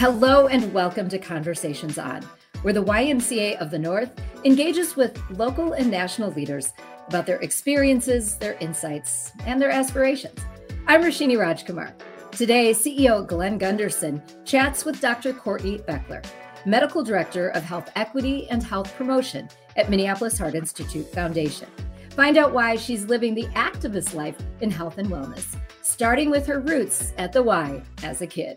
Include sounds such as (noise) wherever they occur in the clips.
Hello and welcome to Conversations On, where the YMCA of the North engages with local and national leaders about their experiences, their insights, and their aspirations. I'm Roshini Rajkumar. Today, CEO Glenn Gunderson chats with Dr. Courtney Baechler, Medical Director of Health Equity and Health Promotion at Minneapolis Heart Institute Foundation. Find out why she's living the activist life in health and wellness, starting with her roots at the Y as a kid.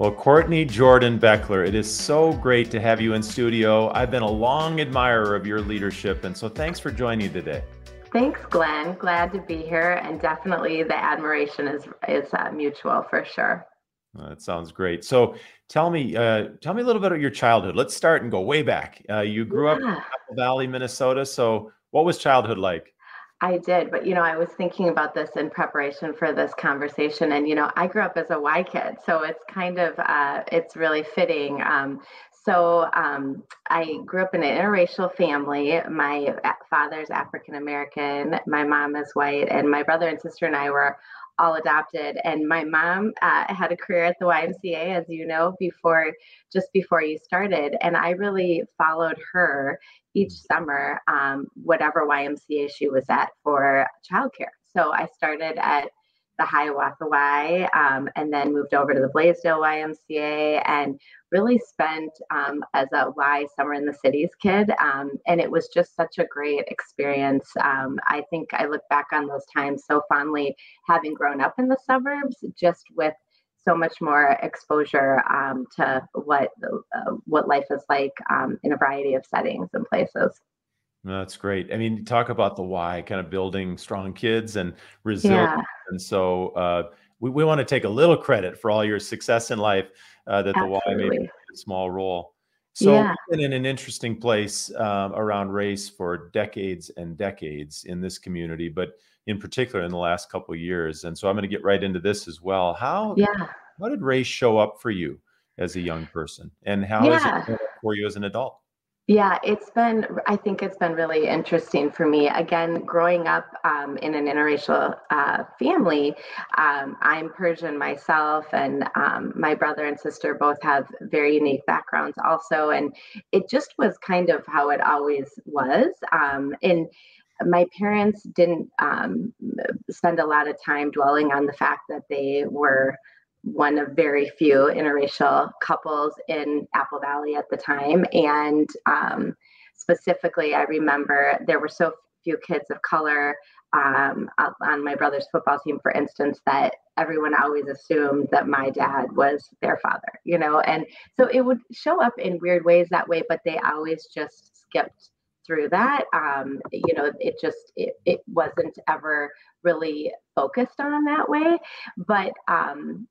Well, Courtney Jordan Baechler, it is so great to have you in studio. I've been a long admirer of your leadership, and so thanks for joining today. Thanks, Glenn. Glad to be here, and definitely the admiration is is uh, mutual for sure. that sounds great. So, tell me, uh, tell me a little bit of your childhood. Let's start and go way back. Uh, you grew yeah. up in Apple Valley, Minnesota. So, what was childhood like? I did, but you know, I was thinking about this in preparation for this conversation, and you know, I grew up as a Y kid, so it's kind of uh, it's really fitting. Um, so um, I grew up in an interracial family. My father's African American, my mom is white, and my brother and sister and I were all adopted. And my mom uh, had a career at the YMCA, as you know, before just before you started. And I really followed her each summer, um, whatever YMCA she was at for childcare. So I started at the Hiawatha Y um, and then moved over to the Blaisdell YMCA and really spent um, as a Y Summer in the Cities kid. Um, and it was just such a great experience. Um, I think I look back on those times so fondly, having grown up in the suburbs, just with so much more exposure um, to what uh, what life is like um, in a variety of settings and places. That's great. I mean, talk about the Y, kind of building strong kids and resilience. Yeah. And so uh, we, we want to take a little credit for all your success in life uh, that Absolutely. the Y maybe a small role. So yeah. been in an interesting place um, around race for decades and decades in this community, but in particular in the last couple of years. And so I'm going to get right into this as well. How yeah. how did race show up for you as a young person, and how yeah. is it for you as an adult? Yeah, it's been, I think it's been really interesting for me. Again, growing up um, in an interracial uh, family, um, I'm Persian myself, and um, my brother and sister both have very unique backgrounds also. And it just was kind of how it always was. Um, and my parents didn't um, spend a lot of time dwelling on the fact that they were one of very few interracial couples in Apple Valley at the time. And um, specifically, I remember there were so few kids of color um, on my brother's football team, for instance, that everyone always assumed that my dad was their father, you know? And so it would show up in weird ways that way, but they always just skipped through that. Um, you know, it just, it, it wasn't ever really focused on that way. But um,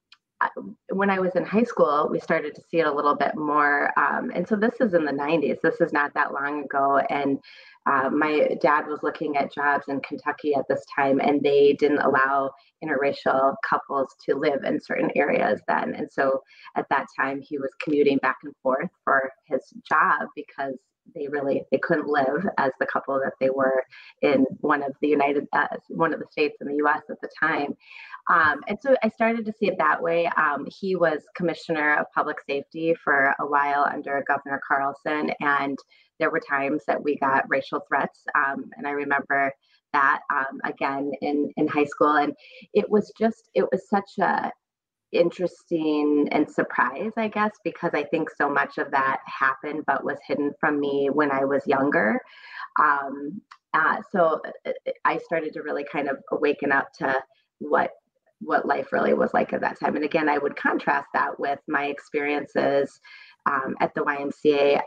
when I was in high school, we started to see it a little bit more. Um, and so this is in the 90s. This is not that long ago. And uh, my dad was looking at jobs in Kentucky at this time, and they didn't allow interracial couples to live in certain areas then. And so at that time, he was commuting back and forth for his job because they really they couldn't live as the couple that they were in one of the United uh, one of the states in the U.S. at the time. Um, and so I started to see it that way. Um, he was commissioner of public safety for a while under Governor Carlson, and there were times that we got racial threats. Um, and I remember that um, again in in high school, and it was just it was such a interesting and surprise, I guess, because I think so much of that happened but was hidden from me when I was younger. Um, uh, so uh, I started to really kind of awaken up to what what life really was like at that time. And again, I would contrast that with my experiences um, at the YMCA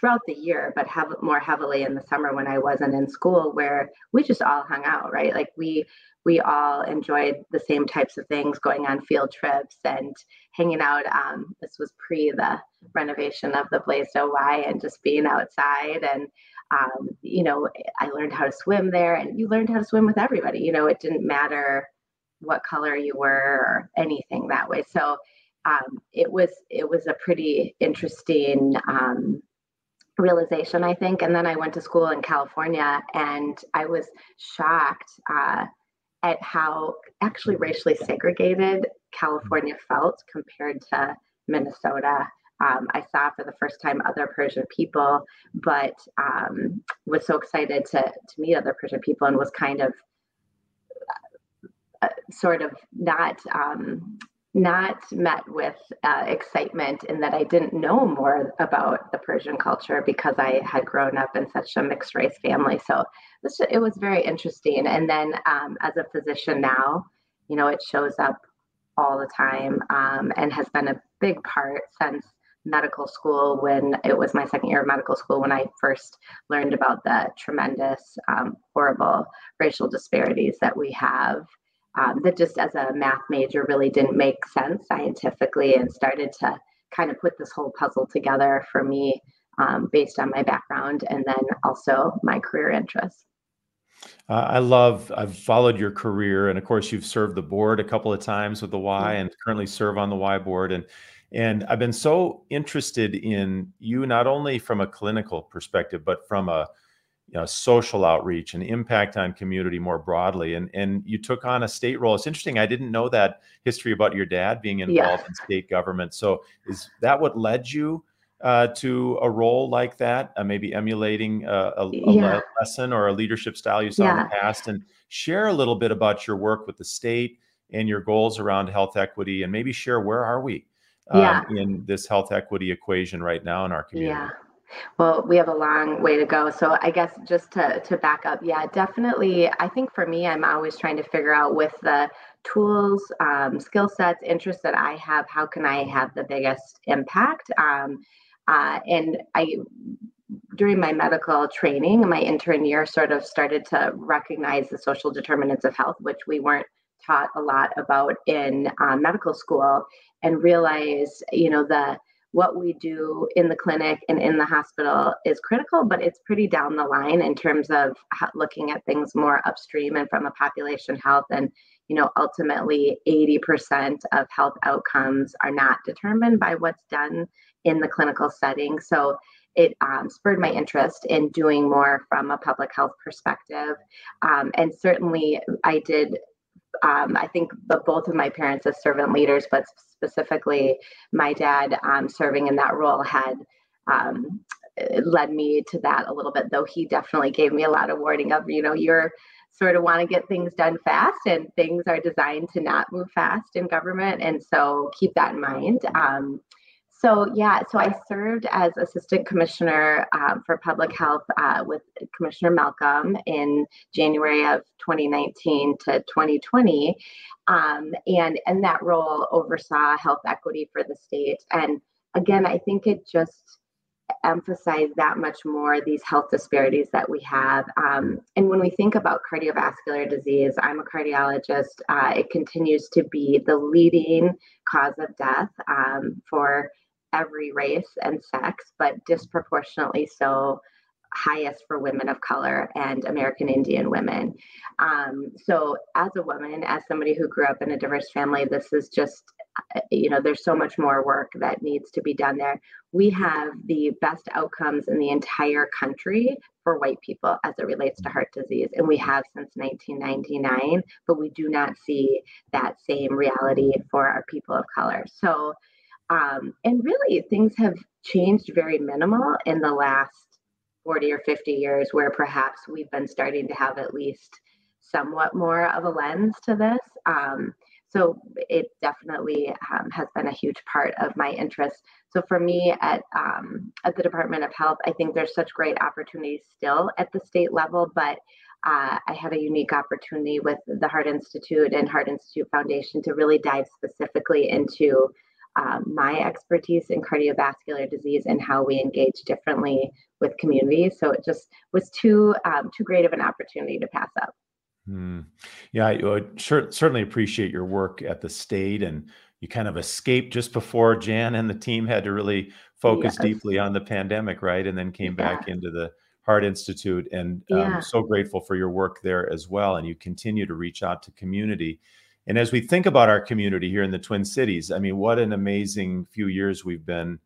throughout the year, but have more heavily in the summer when I wasn't in school, where we just all hung out, right? Like we we all enjoyed the same types of things, going on field trips and hanging out. Um, this was pre the renovation of the Blaisdell Y, and just being outside. And um, you know, I learned how to swim there, and you learned how to swim with everybody. You know, it didn't matter what color you were or anything that way. So um, it was it was a pretty interesting um, realization, I think. And then I went to school in California, and I was shocked uh, at how actually racially segregated California felt compared to Minnesota. Um, I saw for the first time other Persian people, but um, was so excited to to meet other Persian people and was kind of uh, sort of not um, not met with uh, excitement in that I didn't know more about the Persian culture because I had grown up in such a mixed race family. So it was very interesting. And then um, as a physician now, you know, it shows up all the time um, and has been a big part since medical school when it was my second year of medical school when I first learned about the tremendous, um, horrible racial disparities that we have um, that just as a math major really didn't make sense scientifically and started to kind of put this whole puzzle together for me um, based on my background and then also my career interests. Uh, I love, I've followed your career, and of course, you've served the board a couple of times with the Y and currently serve on the Y board. And and I've been so interested in you not only from a clinical perspective, but from a you know, social outreach and impact on community more broadly. And and you took on a state role. It's interesting. I didn't know that history about your dad being (laughs) involved yeah. in state government. So is that what led you uh, to a role like that? Uh, maybe emulating a, a, yeah. lesson or a leadership style you saw yeah. in the past, and share a little bit about your work with the state and your goals around health equity, and maybe share where are we um, in this health equity equation right now in our community. Well, we have a long way to go. So I guess just to to back up, yeah, definitely. I think for me, I'm always trying to figure out with the tools, um, skill sets, interests that I have, how can I have the biggest impact? Um, uh, and I during my medical training, my intern year sort of started to recognize the social determinants of health, which we weren't taught a lot about in uh, medical school, and realize, you know, the what we do in the clinic and in the hospital is critical, but it's pretty down the line in terms of looking at things more upstream and from a population health. And, you know, ultimately 80% of health outcomes are not determined by what's done in the clinical setting. So it um, spurred my interest in doing more from a public health perspective. Um, and certainly I did um, I think both of my parents as servant leaders, but specifically my dad um, serving in that role had um, led me to that a little bit, though he definitely gave me a lot of warning of, you know, you're sort of want to get things done fast and things are designed to not move fast in government. And so keep that in mind. So yeah, so I served as assistant commissioner um, for public health uh, with Commissioner Malcolm in January of 2019 to 2020, um, and in that role oversaw health equity for the state. And again, I think it just emphasized that much more these health disparities that we have. Um, and when we think about cardiovascular disease, I'm a cardiologist. Uh, it continues to be the leading cause of death um, for every race and sex, but disproportionately so highest for women of color and American Indian women. Um, so, as a woman, as somebody who grew up in a diverse family, this is just, you know, there's so much more work that needs to be done there. We have the best outcomes in the entire country for white people as it relates to heart disease, and we have since 1999, but we do not see that same reality for our people of color. So, um, and really, things have changed very minimal in the last 40 or 50 years, where perhaps we've been starting to have at least somewhat more of a lens to this. Um, so it definitely um, has been a huge part of my interest. So for me at um, at the Department of Health, I think there's such great opportunities still at the state level, but uh, I had a unique opportunity with the Heart Institute and Heart Institute Foundation to really dive specifically into um, my expertise in cardiovascular disease and how we engage differently with communities. So it just was too um, too great of an opportunity to pass up. Hmm. Yeah, I sure, certainly appreciate your work at the state, and you kind of escaped just before Jan and the team had to really focus yes. deeply on the pandemic, right? And then came yeah. back into the Heart Institute, and um, yeah. so grateful for your work there as well. And you continue to reach out to community. And as we think about our community here in the Twin Cities, I mean, what an amazing few years we've been,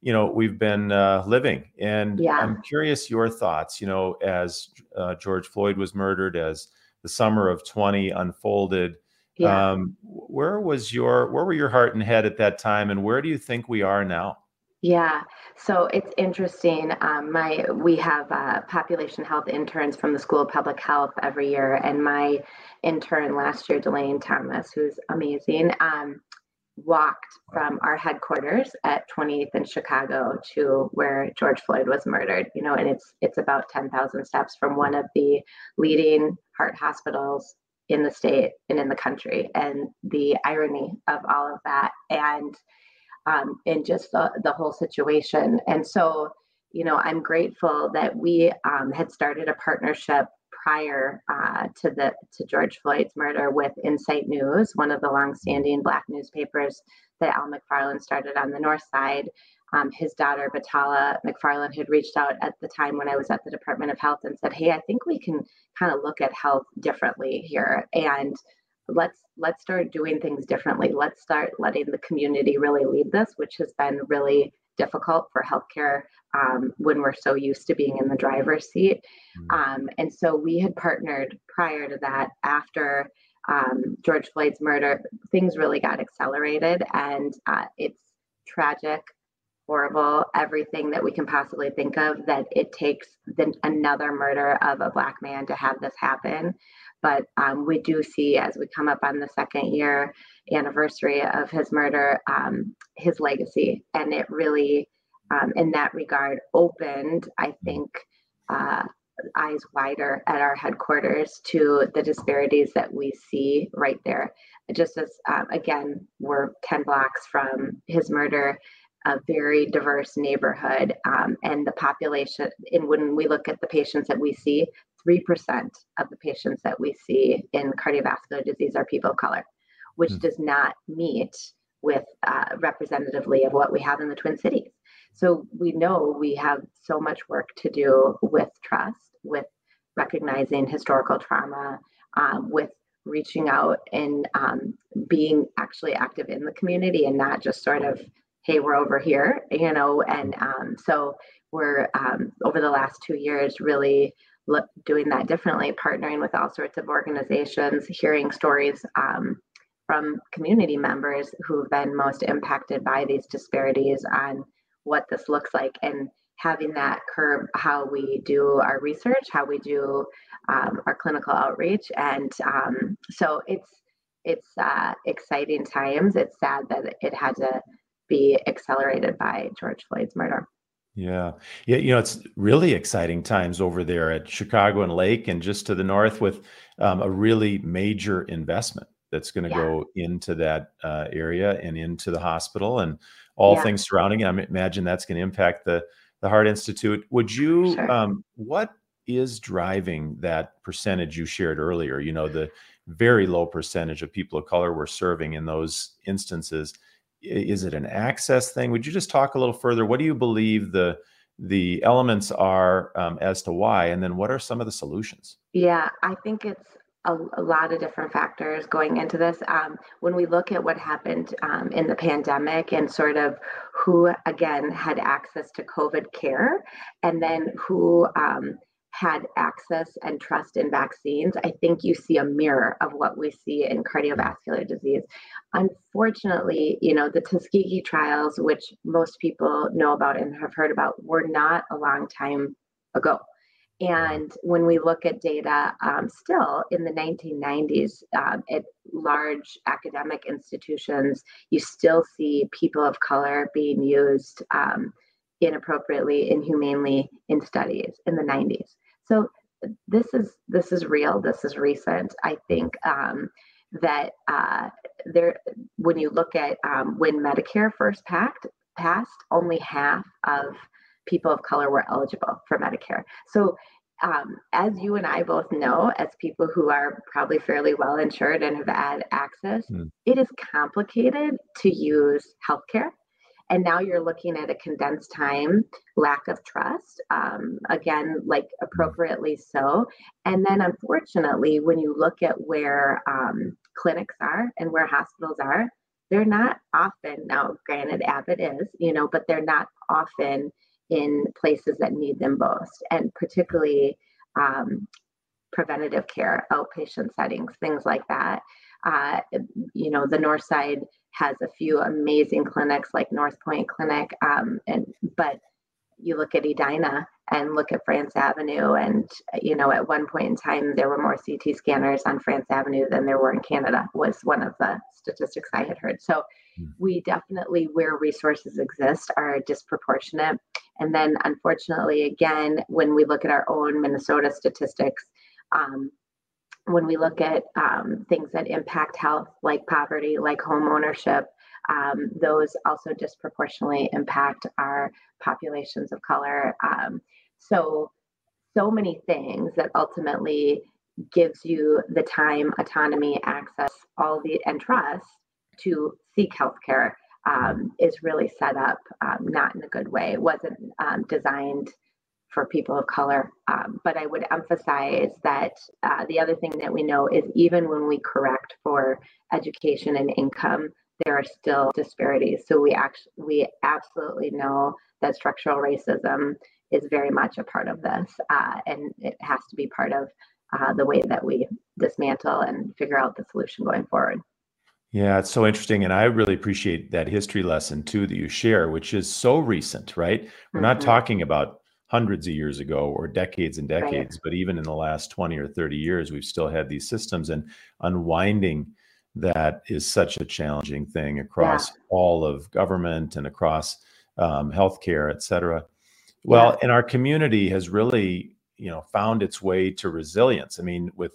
you know, we've been uh, living. And yeah. I'm curious your thoughts, you know, as uh, George Floyd was murdered, as the summer of 20 unfolded, Yeah. Um, where was your where were your heart and head at that time, and where do you think we are now? Yeah, so it's interesting. Um, my we have uh, population health interns from the School of Public Health every year, and my intern last year, Delane Thomas, who's amazing, um, walked from our headquarters at 28th and Chicago to where George Floyd was murdered. You know, and it's it's about 10,000 steps from one of the leading heart hospitals in the state and in the country, and the irony of all of that, and um, and just the, the whole situation. And so, you know, I'm grateful that we um, had started a partnership prior uh, to the to George Floyd's murder with Insight News, one of the longstanding Black newspapers that Al McFarlane started on the North Side. Um, his daughter Batala McFarlane had reached out at the time when I was at the Department of Health and said, "Hey, I think we can kind of look at health differently here, and let's let's start doing things differently. Let's start letting the community really lead this, which has been really difficult for healthcare um, when we're so used to being in the driver's seat. Mm-hmm. Um, and so we had partnered prior to that after um, George Floyd's murder, things really got accelerated and uh, it's tragic, horrible, everything that we can possibly think of that it takes the, another murder of a Black man to have this happen. But um, we do see as we come up on the second year anniversary of his murder, um, his legacy. And it really, um, in that regard, opened, I think, uh, eyes wider at our headquarters to the disparities that we see right there. Just as, um, again, we're 10 blocks from his murder, a very diverse neighborhood, um, and the population, and when we look at the patients that we see, 3% of the patients that we see in cardiovascular disease are people of color, which mm. does not meet with uh, representatively of what we have in the Twin Cities. So we know we have so much work to do with trust, with recognizing historical trauma, um, with reaching out and um, being actually active in the community and not just sort of, hey, we're over here, you know. And um, so we're um, over the last two years really doing that differently, partnering with all sorts of organizations, hearing stories um, from community members who've been most impacted by these disparities on what this looks like and having that curb how we do our research, how we do um, our clinical outreach. And um, so it's it's uh, exciting times. It's sad that it had to be accelerated by George Floyd's murder. Yeah. Yeah. You know, it's really exciting times over there at Chicago and Lake and just to the north with um, a really major investment that's going to yeah. go into that uh, area and into the hospital and all yeah. things surrounding it. I imagine that's going to impact the, the Heart Institute. Would you, sure. um, what is driving that percentage you shared earlier? You know, the very low percentage of people of color we're serving in those instances is it an access thing? Would you just talk a little further? What do you believe the the elements are um, as to why, and then what are some of the solutions? Yeah, I think it's a, a lot of different factors going into this. Um, when we look at what happened um, in the pandemic and sort of who again had access to COVID care, and then who um, had access and trust in vaccines, I think you see a mirror of what we see in cardiovascular disease. Unfortunately, you know, the Tuskegee trials, which most people know about and have heard about, were not a long time ago. And when we look at data um, still in the 1990s um, at large academic institutions, you still see people of color being used um, inappropriately, inhumanely in studies in the 90s. So this is this is real. This is recent. I think um, that uh, there, when you look at um, when Medicare first packed, passed, only half of people of color were eligible for Medicare. So um, as you and I both know, as people who are probably fairly well insured and have had access, mm. it is complicated to use healthcare and now you're looking at a condensed time lack of trust um, again like appropriately so. And then unfortunately when you look at where um, clinics are and where hospitals are they're not often now granted abbott is you know but they're not often in places that need them most. And particularly um, preventative care outpatient settings things like that Uh, you know, the North Side has a few amazing clinics like North Point Clinic, um, and but you look at Edina and look at France Avenue, and you know, at one point in time, there were more CT scanners on France Avenue than there were in Canada. Was one of the statistics I had heard. So hmm. we definitely, where resources exist, are disproportionate. And then, unfortunately, again, when we look at our own Minnesota statistics, um, when we look at um, things that impact health, like poverty, like home ownership, um, those also disproportionately impact our populations of color. Um, so, so many things that ultimately gives you the time, autonomy, access, all the and trust to seek healthcare um, is really set up um, not in a good way. It wasn't um, designed for people of color. Um, but I would emphasize that uh, the other thing that we know is even when we correct for education and income, there are still disparities. So we actually we absolutely know that structural racism is very much a part of this, uh, and it has to be part of uh, the way that we dismantle and figure out the solution going forward. Yeah, it's so interesting. And I really appreciate that history lesson too that you share, which is so recent, right? We're mm-hmm. not talking about hundreds of years ago or decades and decades, right. but even in the last 20 or 30 years, we've still had these systems and unwinding that is such a challenging thing across yeah. all of government and across um, healthcare, et cetera. Well, yeah. and our community has really, you know, found its way to resilience. I mean, with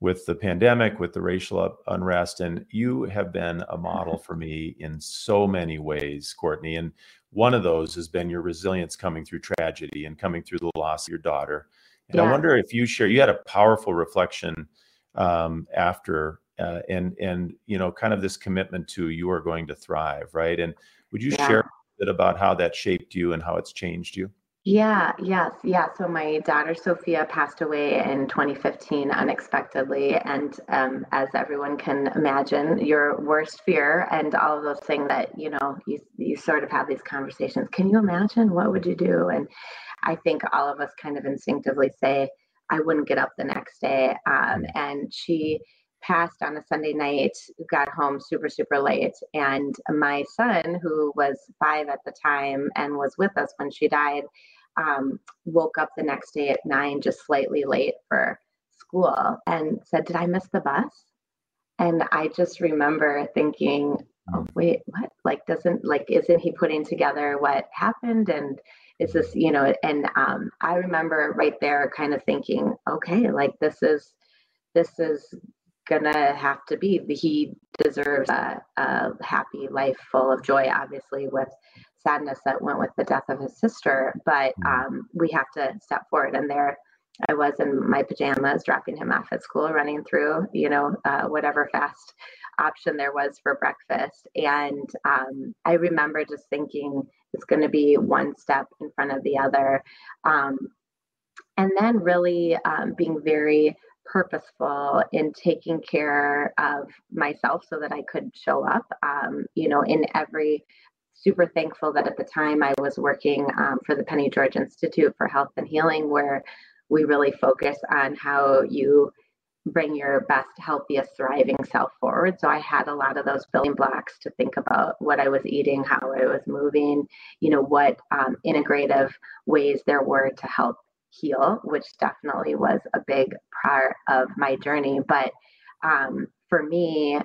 with the pandemic, with the racial unrest, and you have been a model for me in so many ways, Courtney. And one of those has been your resilience coming through tragedy and coming through the loss of your daughter. And yeah. I wonder if you share, you had a powerful reflection um, after, uh, and and you know, kind of this commitment to you are going to thrive, right? And would you yeah. share a bit about how that shaped you and how it's changed you? Yeah, yes, yeah. So my daughter Sophia passed away in 2015 unexpectedly. And um, as everyone can imagine, your worst fear and all of those things that, you know, you, you sort of have these conversations. Can you imagine? What would you do? And I think all of us kind of instinctively say, I wouldn't get up the next day. Um, and she passed on a Sunday night, got home super, super late. And my son, who was five at the time and was with us when she died, um, woke up the next day at nine, just slightly late for school, and said, Did I miss the bus? And I just remember thinking, oh, wait, what? Like, doesn't, like, isn't he putting together what happened? And is this, you know, and um, I remember right there kind of thinking, okay, like, this is, this is gonna have to be. He deserves a, a, happy life full of joy obviously with sadness that went with the death of his sister. But mm. um, we have to step forward. And there i was in my pajamas dropping him off at school running through you know uh, whatever fast option there was for breakfast. And um, i remember just thinking it's going to be one step in front of the other. Um, and then really um, being very purposeful in taking care of myself so that I could show up, um, you know, in every super thankful that at the time I was working um, for the Penny George Institute for Health and Healing, where we really focus on how you bring your best, healthiest, thriving self forward. So I had a lot of those building blocks to think about what I was eating, how I was moving, you know, what um, integrative ways there were to help heal, which definitely was a big part of my journey. But um, for me,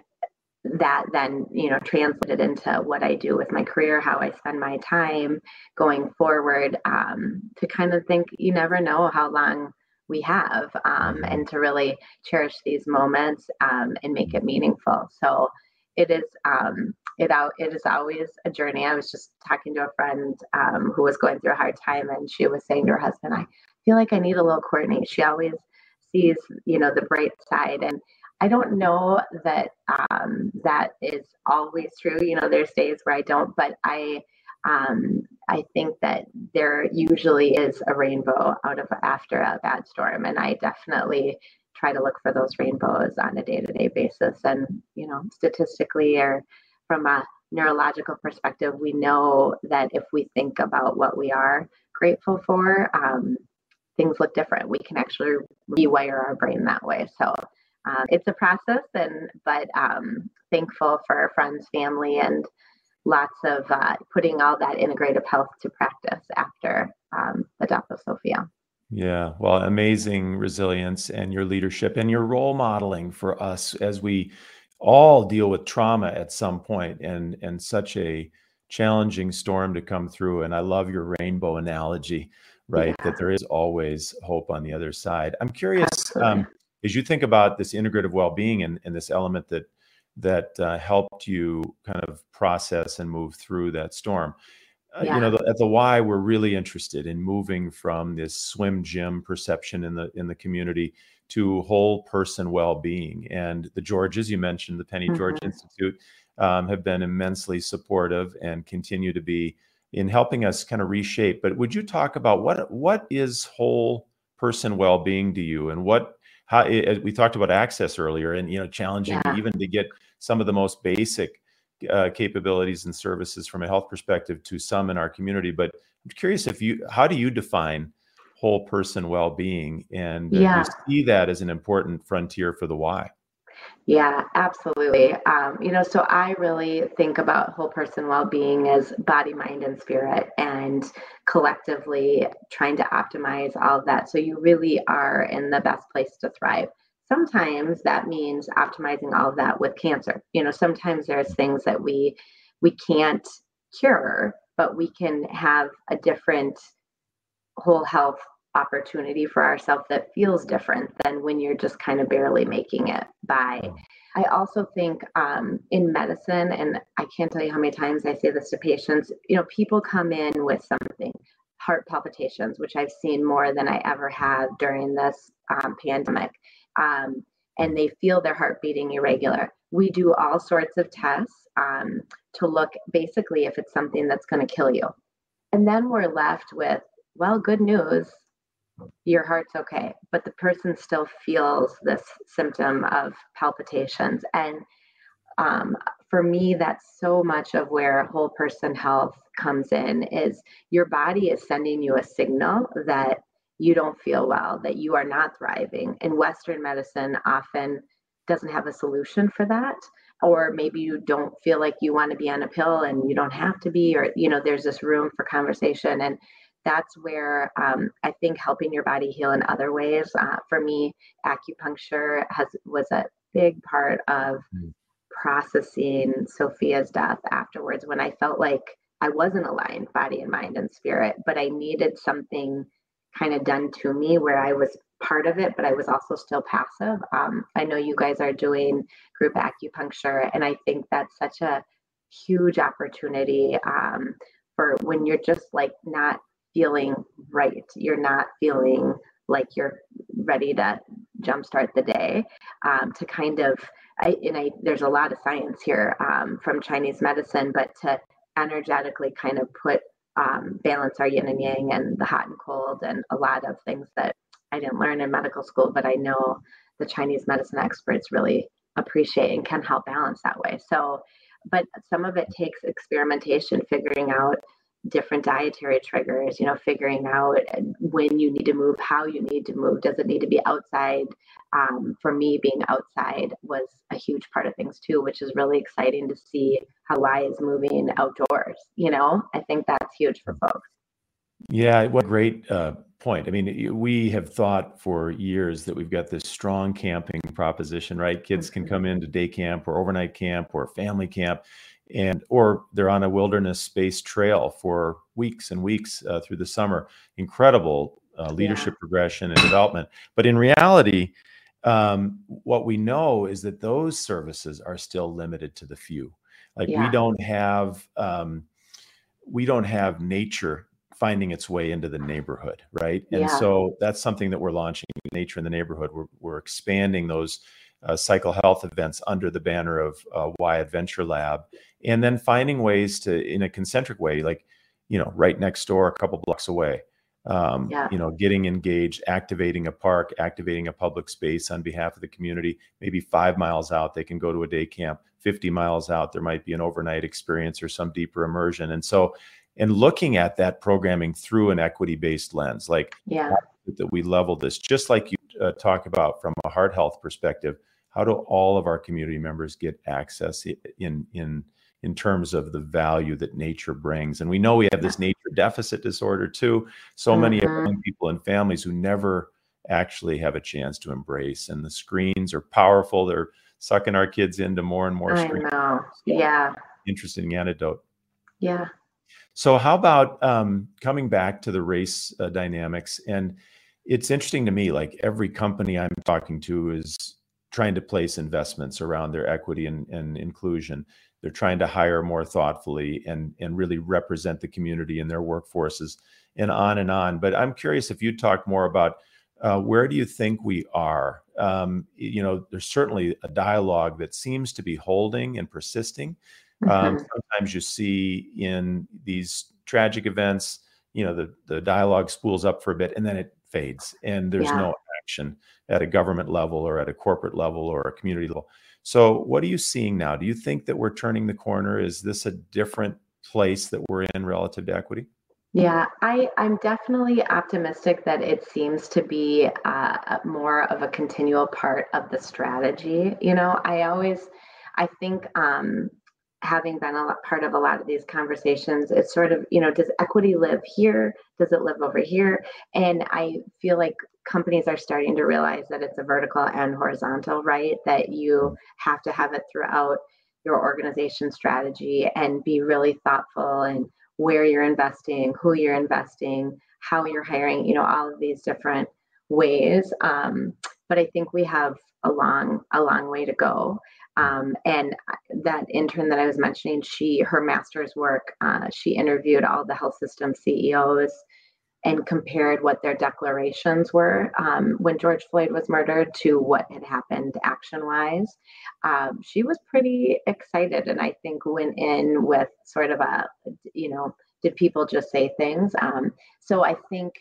that then you know translated into what I do with my career, how I spend my time going forward. Um, to kind of think, you never know how long we have, um, and to really cherish these moments um, and make it meaningful. So it is um, it out it is always a journey. I was just talking to a friend um, who was going through a hard time, and she was saying to her husband, "I feel like I need a little Courtney. She always sees, you know, the bright side. And I don't know that um, that is always true. You know, there's days where I don't, but I um, I think that there usually is a rainbow out of after a bad storm, and I definitely try to look for those rainbows on a day-to-day basis. And you know, statistically or from a neurological perspective, we know that if we think about what we are grateful for, um, things look different. We can actually rewire our brain that way. So um, it's a process, and but um, thankful for our friends, family, and lots of uh, putting all that integrative health to practice after um, the death of Sophia. Yeah, well, amazing resilience and your leadership and your role modeling for us as we all deal with trauma at some point and and such a challenging storm to come through and I love your rainbow analogy, right? Yeah. That there is always hope on the other side. I'm curious um, as you think about this integrative well-being and, and this element that that uh, helped you kind of process and move through that storm yeah. Uh, you know the, at the y we're really interested in moving from this swim gym perception in the in the community to whole person well-being and the georges you mentioned the penny mm-hmm. george institute um, have been immensely supportive and continue to be in helping us kind of reshape but would you talk about what what is whole person well-being to you and what how it, we talked about access earlier and you know challenging yeah. even to get some of the most basic uh, capabilities and services from a health perspective to some in our community. But I'm curious if you, how do you define whole person well-being, and uh, yeah. you see that as an important frontier for the Y? Yeah, absolutely. Um, you know, so I really think about whole person well being as body, mind, and spirit, and collectively trying to optimize all of that. So you really are in the best place to thrive sometimes that means optimizing all of that with cancer. You know sometimes there's things that we we can't cure but we can have a different whole health opportunity for ourselves that feels different than when you're just kind of barely making it by. I also think um, in medicine and i can't tell you how many times i say this to patients you know people come in with something heart palpitations which i've seen more than i ever have during this um, pandemic um, and they feel their heart beating irregular. We do all sorts of tests um, to look basically if it's something that's going to kill you. And then we're left with, well, good news, your heart's okay. But the person still feels this symptom of palpitations. And um, for me, that's so much of where whole person health comes in is your body is sending you a signal that you don't feel well, that you are not thriving. And Western medicine often doesn't have a solution for that. Or maybe you don't feel like you want to be on a pill and you don't have to be, or, you know, there's this room for conversation. And that's where um, I think helping your body heal in other ways. Uh, for me, acupuncture has was a big part of mm. processing Sophia's death afterwards when I felt like I wasn't aligned, body and mind and spirit, but I needed something kind of done to me where I was part of it, but I was also still passive. Um, I know you guys are doing group acupuncture, and I think that's such a huge opportunity um, for when you're just like not feeling right. You're not feeling like you're ready to jumpstart the day um, to kind of I, and I there's a lot of science here um, from Chinese medicine, but to energetically kind of put um, balance our yin and yang and the hot and cold and a lot of things that I didn't learn in medical school, but I know the Chinese medicine experts really appreciate and can help balance that way. So, but some of it takes experimentation, figuring out different dietary triggers, you know, figuring out when you need to move, how you need to move. Does it need to be outside? Um, for me, being outside was a huge part of things too, which is really exciting to see how Y is moving outdoors. You know, I think that's huge for folks. Yeah, what a great uh, point. I mean, we have thought for years that we've got this strong camping proposition, right? Kids can mm-hmm. come into day camp or overnight camp or family camp and or they're on a wilderness space trail for weeks and weeks uh, through the summer incredible uh, leadership yeah. progression and development but in reality um, what we know is that those services are still limited to the few like yeah. we don't have um, we don't have nature finding its way into the neighborhood right and yeah. so that's something that we're launching nature in the neighborhood we're, we're expanding those uh, cycle health events under the banner of uh, Y Adventure Lab, and then finding ways to, in a concentric way, like you know, right next door, a couple blocks away. Um, yeah. You know, getting engaged, activating a park, activating a public space on behalf of the community. Maybe five miles out, they can go to a day camp. Fifty miles out, there might be an overnight experience or some deeper immersion. And so, and looking at that programming through an equity-based lens, like yeah. That we level this, just like you uh, talk about from a heart health perspective how do all of our community members get access in in in terms of the value that nature brings? And we know we have this nature deficit disorder too. So mm-hmm. many young people and families who never actually have a chance to embrace and the screens are powerful. They're sucking our kids into more and more I screens. know. yeah. Interesting antidote yeah. So how about um, coming back to the race uh, dynamics and it's interesting to me like every company i'm talking to is trying to place investments around their equity and, and inclusion. They're trying to hire more thoughtfully and and really represent the community in their workforces and on and on. But i'm curious if you talk more about uh, where do you think we are? Um, you know there's certainly a dialogue that seems to be holding and persisting. Um, mm-hmm. sometimes you see in these tragic events you know the the dialogue spools up for a bit and then it fades and there's yeah. no action at a government level or at a corporate level or a community level. So, what are you seeing now? Do you think that we're turning the corner? Is this a different place that we're in relative to equity? Yeah, I, I'm definitely optimistic that it seems to be uh, more of a continual part of the strategy. You know, I always, I think um, having been a part of a lot of these conversations, it's sort of, you know, does equity live here? Does it live over here? And I feel like companies are starting to realize that it's a vertical and horizontal, right? That you have to have it throughout your organization strategy and be really thoughtful and where you're investing, who you're investing, how you're hiring, you know, all of these different ways. Um, but I think we have a long, a long way to go. Um, and that intern that I was mentioning, she her master's work, uh, she interviewed all the health system CEOs and compared what their declarations were um, when George Floyd was murdered to what had happened action wise. Um, she was pretty excited, and I think went in with sort of a, you know, did people just say things? Um, so I think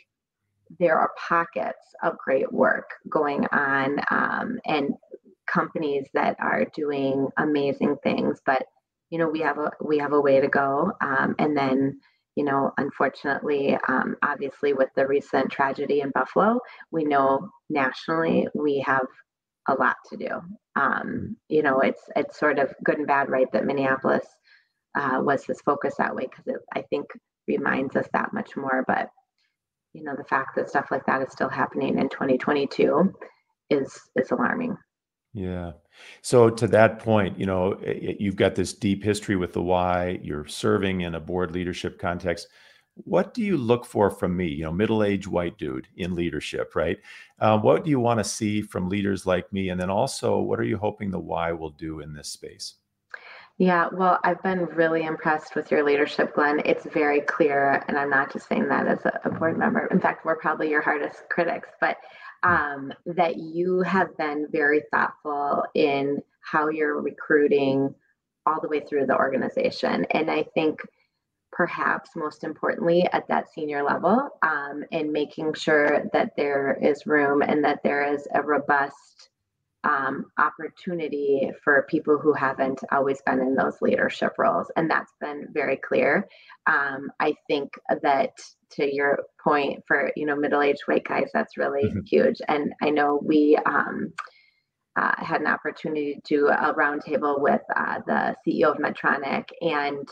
there are pockets of great work going on um, and companies that are doing amazing things but you know we have a we have a way to go um, and then you know unfortunately um, obviously with the recent tragedy in buffalo we know nationally we have a lot to do. Um, you know it's it's sort of good and bad right that minneapolis uh, was his focus that way because i think reminds us that much more but you know the fact that stuff like that is still happening in 2022 is is alarming yeah. So to that point, you know, you've got this deep history with the Y, you're serving in a board leadership context. What do you look for from me, you know, middle-aged white dude in leadership, right? Uh, what do you want to see from leaders like me? And then also, what are you hoping the Y will do in this space? Yeah, well, I've been really impressed with your leadership, Glenn. It's very clear, and I'm not just saying that as a, board member. In fact, we're probably your hardest critics, but um, that you have been very thoughtful in how you're recruiting all the way through the organization. And I think perhaps most importantly at that senior level um, and making sure that there is room and that there is a robust um, opportunity for people who haven't always been in those leadership roles. And that's been very clear. Um, I think that to your point for, you know, middle-aged white guys, that's really mm-hmm. huge. And I know we um, uh, had an opportunity to do a roundtable with uh, the CEO of Medtronic and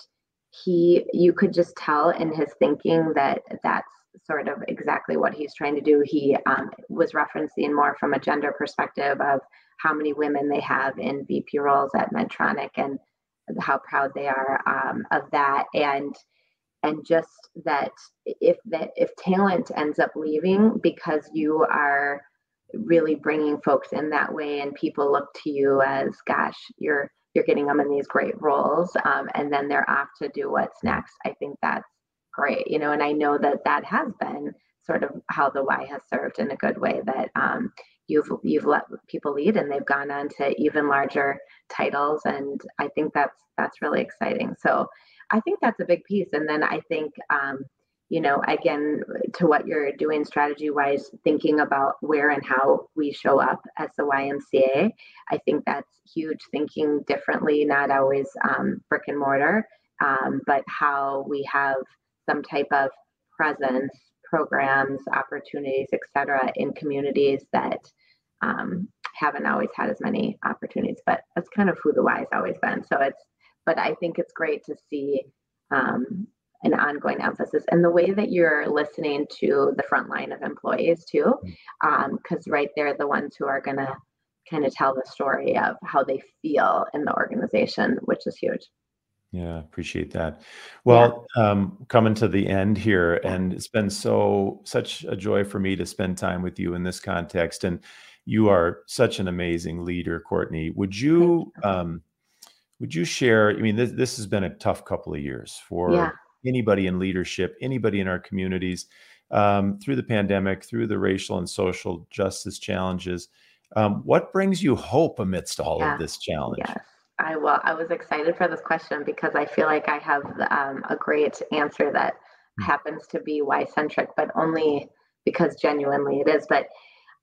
he, you could just tell in his thinking that that's sort of exactly what he's trying to do. He um, was referencing more from a gender perspective of how many women they have in VP roles at Medtronic and how proud they are um, of that. And and just that if that if talent ends up leaving because you are really bringing folks in that way and people look to you as gosh you're you're getting them in these great roles um, and then they're off to do what's next i think that's great you know and i know that that has been sort of how the y has served in a good way that um, you've you've let people lead and they've gone on to even larger titles and i think that's that's really exciting. So i think that's a big piece and then i think um, you know again to what you're doing strategy wise thinking about where and how we show up as the ymca i think that's huge thinking differently not always um, brick and mortar um, but how we have some type of presence programs, opportunities, et cetera, in communities that um, haven't always had as many opportunities, but that's kind of who the Y has always been. So it's, but I think it's great to see um, an ongoing emphasis and the way that you're listening to the front line of employees too, because mm. um, right there, the ones who are going to kind of tell the story of how they feel in the organization, which is huge. Yeah, appreciate that. Well, yeah. um, coming to the end here, and it's been so such a joy for me to spend time with you in this context. And you are such an amazing leader, Courtney. Would you. Um, would you share? I mean, this this has been a tough couple of years for yeah. anybody in leadership, anybody in our communities, um, through the pandemic, through the racial and social justice challenges. Um, what brings you hope amidst all yeah. of this challenge? Yes. I will. I was excited for this question because I feel like I have um, a great answer that mm. happens to be Y centric, but only because genuinely it is. But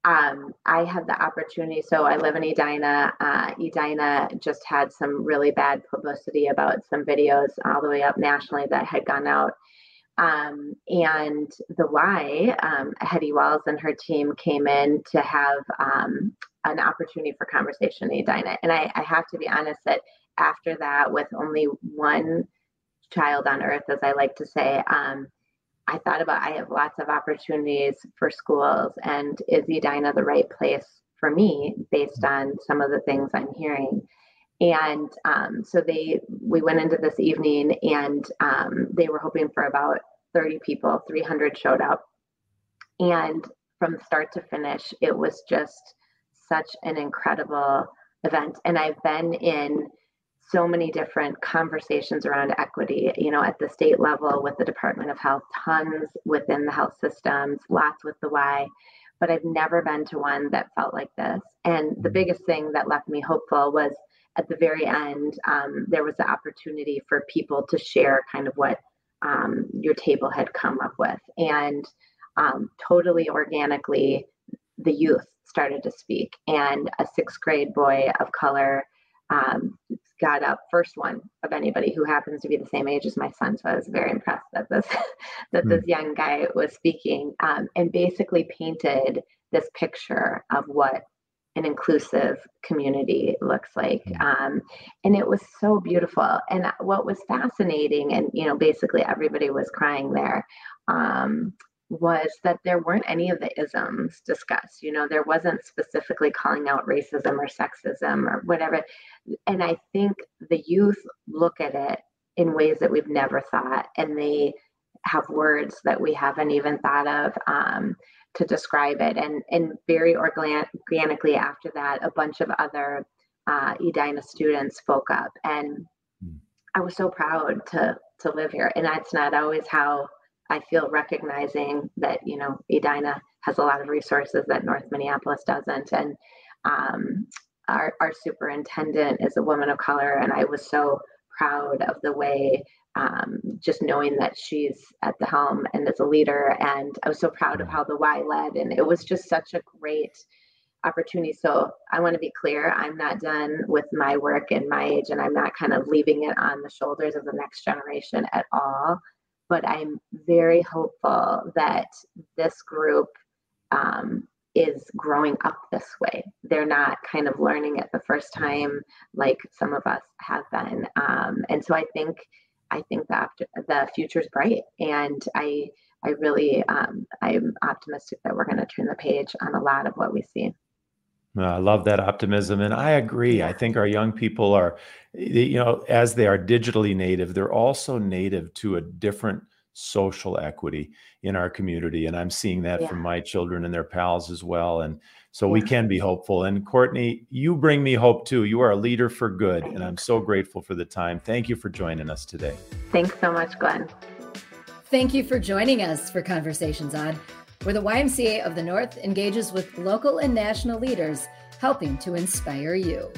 um, I had the opportunity. So I live in Edina. Uh, Edina just had some really bad publicity about some videos all the way up nationally that had gone out. Um, and the Y, um, Hetty Wells and her team came in to have um, an opportunity for conversation in Edina. And I, I have to be honest that after that, with only one child on earth, as I like to say, um, I thought about I have lots of opportunities for schools, and is Edina the right place for me based on some of the things I'm hearing? And um, so they, we went into this evening, and um, they were hoping for about 30 people. 300 showed up, and from start to finish, it was just such an incredible event. And I've been in so many different conversations around equity, you know, at the state level with the Department of Health, tons within the health systems, lots with the Y, but I've never been to one that felt like this. And the biggest thing that left me hopeful was at the very end, um, there was the opportunity for people to share kind of what um, your table had come up with. And um, totally organically, the youth started to speak, and a sixth grade boy of color um, got up first one of anybody who happens to be the same age as my son. So I was very impressed that this (laughs) that mm. this young guy was speaking um, and basically painted this picture of what an inclusive community looks like hmm. um, and it was so beautiful and what was fascinating and you know basically everybody was crying there um, was that there weren't any of the isms discussed. You know, there wasn't specifically calling out racism or sexism or whatever. And I think the youth look at it in ways that we've never thought, and they have words that we haven't even thought of um, to describe it. And and very organically after that, a bunch of other uh, Edina students spoke up, and hmm. I was so proud to to live here. And that's not always how I feel recognizing that, you know, Edina has a lot of resources that North Minneapolis doesn't. And um, our, our superintendent is a woman of color. And I was so proud of the way, um, just knowing that she's at the helm and as a leader. And I was so proud of how the Y led. And it was just such a great opportunity. So I want to be clear I'm not done with my work and my age, and I'm not kind of leaving it on the shoulders of the next generation at all but I'm very hopeful that this group um, is growing up this way. They're not kind of learning it the first time like some of us have been. Um, and so I think I think the the future is bright, and I I really um, I'm optimistic that we're going to turn the page on a lot of what we see. I love that optimism. And I agree. I think our young people are, you know, as they are digitally native, they're also native to a different social equity in our community. And I'm seeing that yeah. from my children and their pals as well. And so yeah. we can be hopeful. And Courtney, you bring me hope too. You are a leader for good. And I'm so grateful for the time. Thank you for joining us today. Thanks so much, Glenn. Thank you for joining us for Conversations On where the YMCA of the North engages with local and national leaders, helping to inspire you.